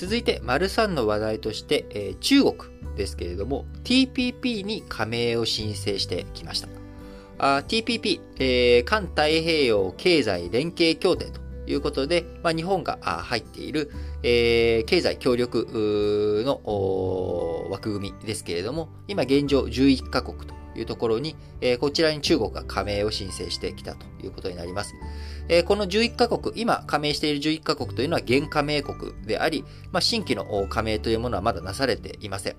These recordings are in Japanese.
続いて、丸3の話題として、えー、中国ですけれども、TPP に加盟を申請してきました。TPP、えー、環太平洋経済連携協定ということで、まあ、日本が入っている、えー、経済協力の枠組みですけれども、今現状11カ国というところに、え、こちらに中国が加盟を申請してきたということになります。え、この11カ国、今加盟している11カ国というのは現加盟国であり、まあ、新規の加盟というものはまだなされていません。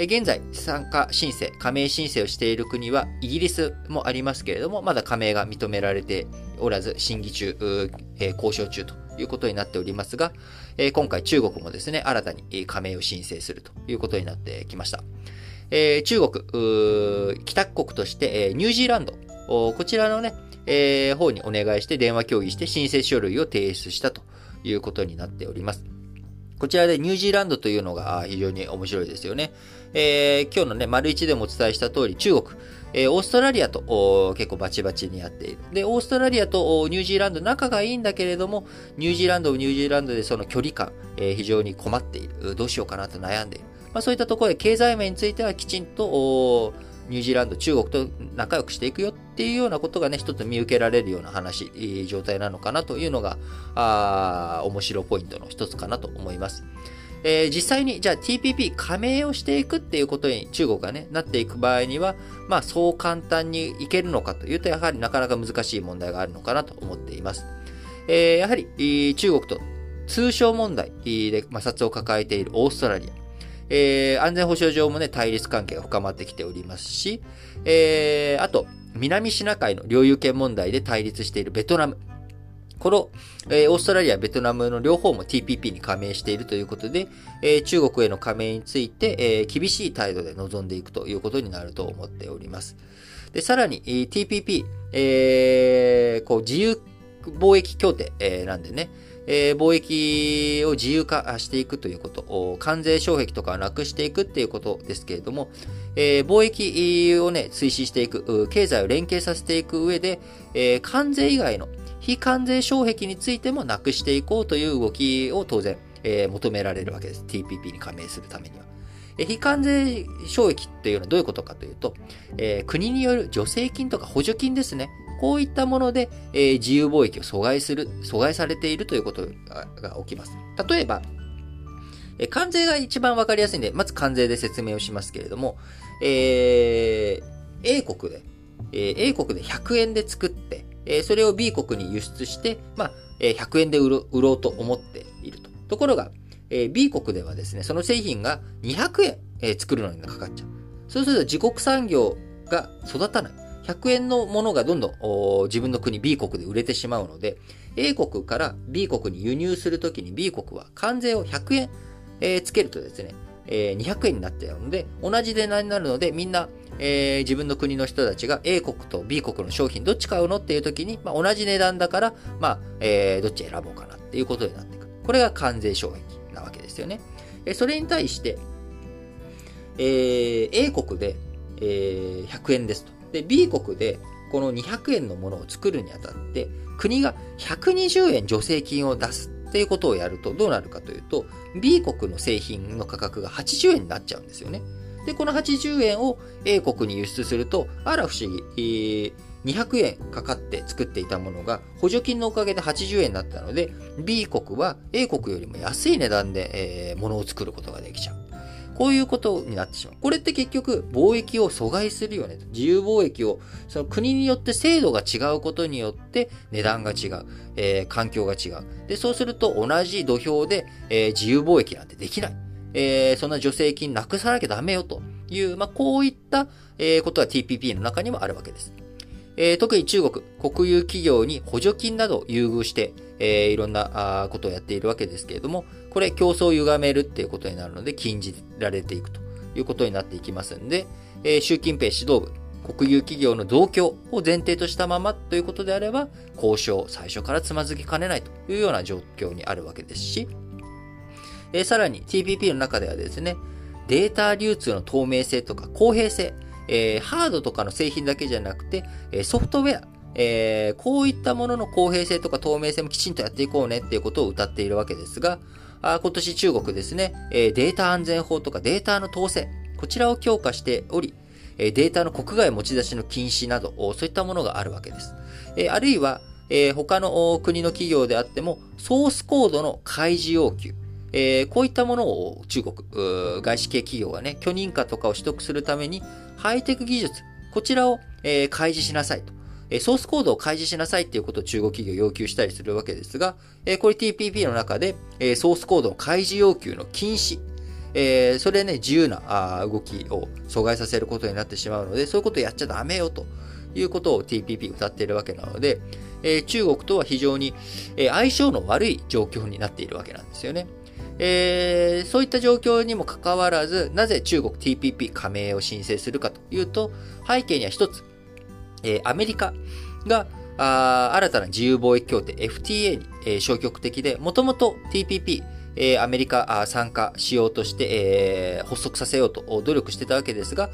現在、参加申請、加盟申請をしている国はイギリスもありますけれども、まだ加盟が認められておらず、審議中、交渉中ということになっておりますが、今回中国もですね、新たに加盟を申請するということになってきました。中国、帰宅国としてニュージーランド、こちらのね、方にお願いして電話協議して申請書類を提出したということになっております。こちらでニュージーランドというのが非常に面白いですよね。えー、今日のね、丸一でもお伝えした通り、中国、えー、オーストラリアと結構バチバチにやっている。で、オーストラリアとニュージーランド仲がいいんだけれども、ニュージーランド、ニュージーランドでその距離感、えー、非常に困っている。どうしようかなと悩んでいる。まあ、そういったところで経済面についてはきちんと、ニュージーランド、中国と仲良くしていくよっていうようなことがね、一つ見受けられるような話、状態なのかなというのが、あ面白ポイントの一つかなと思います。えー、実際に、じゃあ TPP 加盟をしていくっていうことに中国がね、なっていく場合には、まあそう簡単にいけるのかというと、やはりなかなか難しい問題があるのかなと思っています。えー、やはり、中国と通商問題で摩擦を抱えているオーストラリア。えー、安全保障上もね、対立関係が深まってきておりますし、えー、あと、南シナ海の領有権問題で対立しているベトナム。この、えー、オーストラリア、ベトナムの両方も TPP に加盟しているということで、えー、中国への加盟について、えー、厳しい態度で臨んでいくということになると思っております。で、さらに、TPP、えー、こう自由貿易協定、えー、なんでね、えー、貿易を自由化していくということ、関税障壁とかなくしていくっていうことですけれども、えー、貿易をね、推進していく、経済を連携させていく上で、えー、関税以外の非関税障壁についてもなくしていこうという動きを当然、えー、求められるわけです。TPP に加盟するためには。非関税障壁っていうのはどういうことかというと、えー、国による助成金とか補助金ですね。こういったもので、えー、自由貿易を阻害する、阻害されているということが起きます。例えば、えー、関税が一番わかりやすいんで、まず関税で説明をしますけれども、えー、A 国で、えー、A 国で100円で作って、えー、それを B 国に輸出して、まあ、えー、100円で売ろうと思っていると。ところが、えー、B 国ではですね、その製品が200円、えー、作るのにかかっちゃう。そうすると自国産業が育たない。100円のものがどんどん自分の国 B 国で売れてしまうので、A 国から B 国に輸入するときに B 国は関税を100円、えー、つけるとですね、えー、200円になっちゃうので、同じ値段になるので、みんな、えー、自分の国の人たちが A 国と B 国の商品どっち買うのっていう時に、まあ、同じ値段だから、まあ、えー、どっち選ぼうかなっていうことになってくる。これが関税障壁なわけですよね。えそれに対して、え、A 国で、えー、100円ですと。で、B 国でこの200円のものを作るにあたって、国が120円助成金を出すっていうことをやるとどうなるかというと、B 国の製品の価格が80円になっちゃうんですよね。で、この80円を A 国に輸出すると、あら不思議、200円かかって作っていたものが補助金のおかげで80円になったので、B 国は A 国よりも安い値段で、えー、物を作ることができちゃう。こういうことになってしまう。これって結局、貿易を阻害するよね。自由貿易を、その国によって制度が違うことによって値段が違う。えー、環境が違う。で、そうすると同じ土俵で、えー、自由貿易なんてできない。えー、そんな助成金なくさなきゃダメよという、まあ、こういった、えー、ことが TPP の中にもあるわけです。えー、特に中国、国有企業に補助金などを優遇して、えー、いろんなあことをやっているわけですけれども、これ競争を歪めるっていうことになるので禁じられていくということになっていきますんで、えー、習近平指導部、国有企業の同居を前提としたままということであれば、交渉、最初からつまずきかねないというような状況にあるわけですし、えー、さらに TPP の中ではですね、データ流通の透明性とか公平性、えー、ハードとかの製品だけじゃなくて、えソフトウェア、えー、こういったものの公平性とか透明性もきちんとやっていこうねっていうことを謳っているわけですが、あ今年中国ですね、えデータ安全法とかデータの統制、こちらを強化しており、えデータの国外持ち出しの禁止など、そういったものがあるわけです。えあるいは、え他の国の企業であっても、ソースコードの開示要求、えこういったものを中国、外資系企業がね、許認可とかを取得するために、ハイテク技術、こちらを、え開示しなさいと。ソースコードを開示しなさいっていうことを中国企業要求したりするわけですが、これ TPP の中で、ソースコードの開示要求の禁止、え、それね、自由な動きを阻害させることになってしまうので、そういうことをやっちゃダメよということを TPP 歌っているわけなので、え、中国とは非常に、え、相性の悪い状況になっているわけなんですよね。えー、そういった状況にもかかわらず、なぜ中国 TPP 加盟を申請するかというと、背景には一つ、えー、アメリカがあ新たな自由貿易協定 FTA に、えー、消極的で、もともと TPP、えー、アメリカ参加しようとして、えー、発足させようと努力してたわけですが、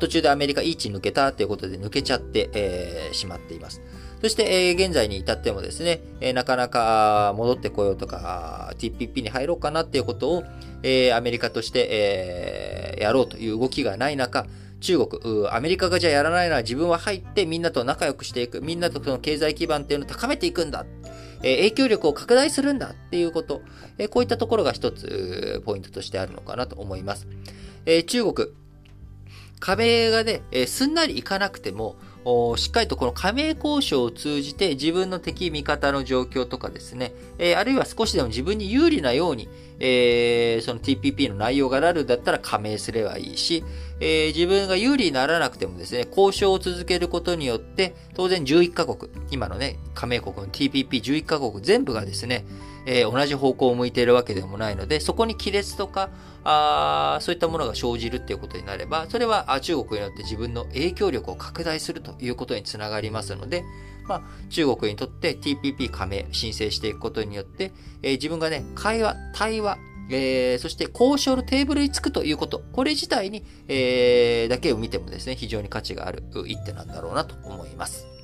途中でアメリカいい位置抜けたということで抜けちゃって、えー、しまっています。そして、えー、現在に至ってもですね、えー、なかなか戻ってこようとか、TPP に入ろうかなっていうことを、えー、アメリカとして、えー、やろうという動きがない中、中国、アメリカがじゃあやらないなら自分は入ってみんなと仲良くしていく、みんなとその経済基盤っていうのを高めていくんだ。え影響力を拡大するんだっていうこと、えこういったところが一つポイントとしてあるのかなと思います。え中国、壁がね、えすんなりいかなくても、しっかりとこの加盟交渉を通じて自分の敵味方の状況とかですね、えあるいは少しでも自分に有利なように、えー、その TPP の内容がなるんだったら加盟すればいいし、えー、自分が有利にならなくてもですね、交渉を続けることによって、当然11カ国、今のね、加盟国の TPP11 カ国全部がですね、えー、同じ方向を向いているわけでもないので、そこに亀裂とか、あそういったものが生じるっていうことになれば、それは中国によって自分の影響力を拡大するということにつながりますので、まあ、中国にとって TPP 加盟申請していくことによって、えー、自分がね、会話、対話、えー、そして交渉のテーブルにつくということ、これ自体に、えー、だけを見てもですね、非常に価値がある一手なんだろうなと思います。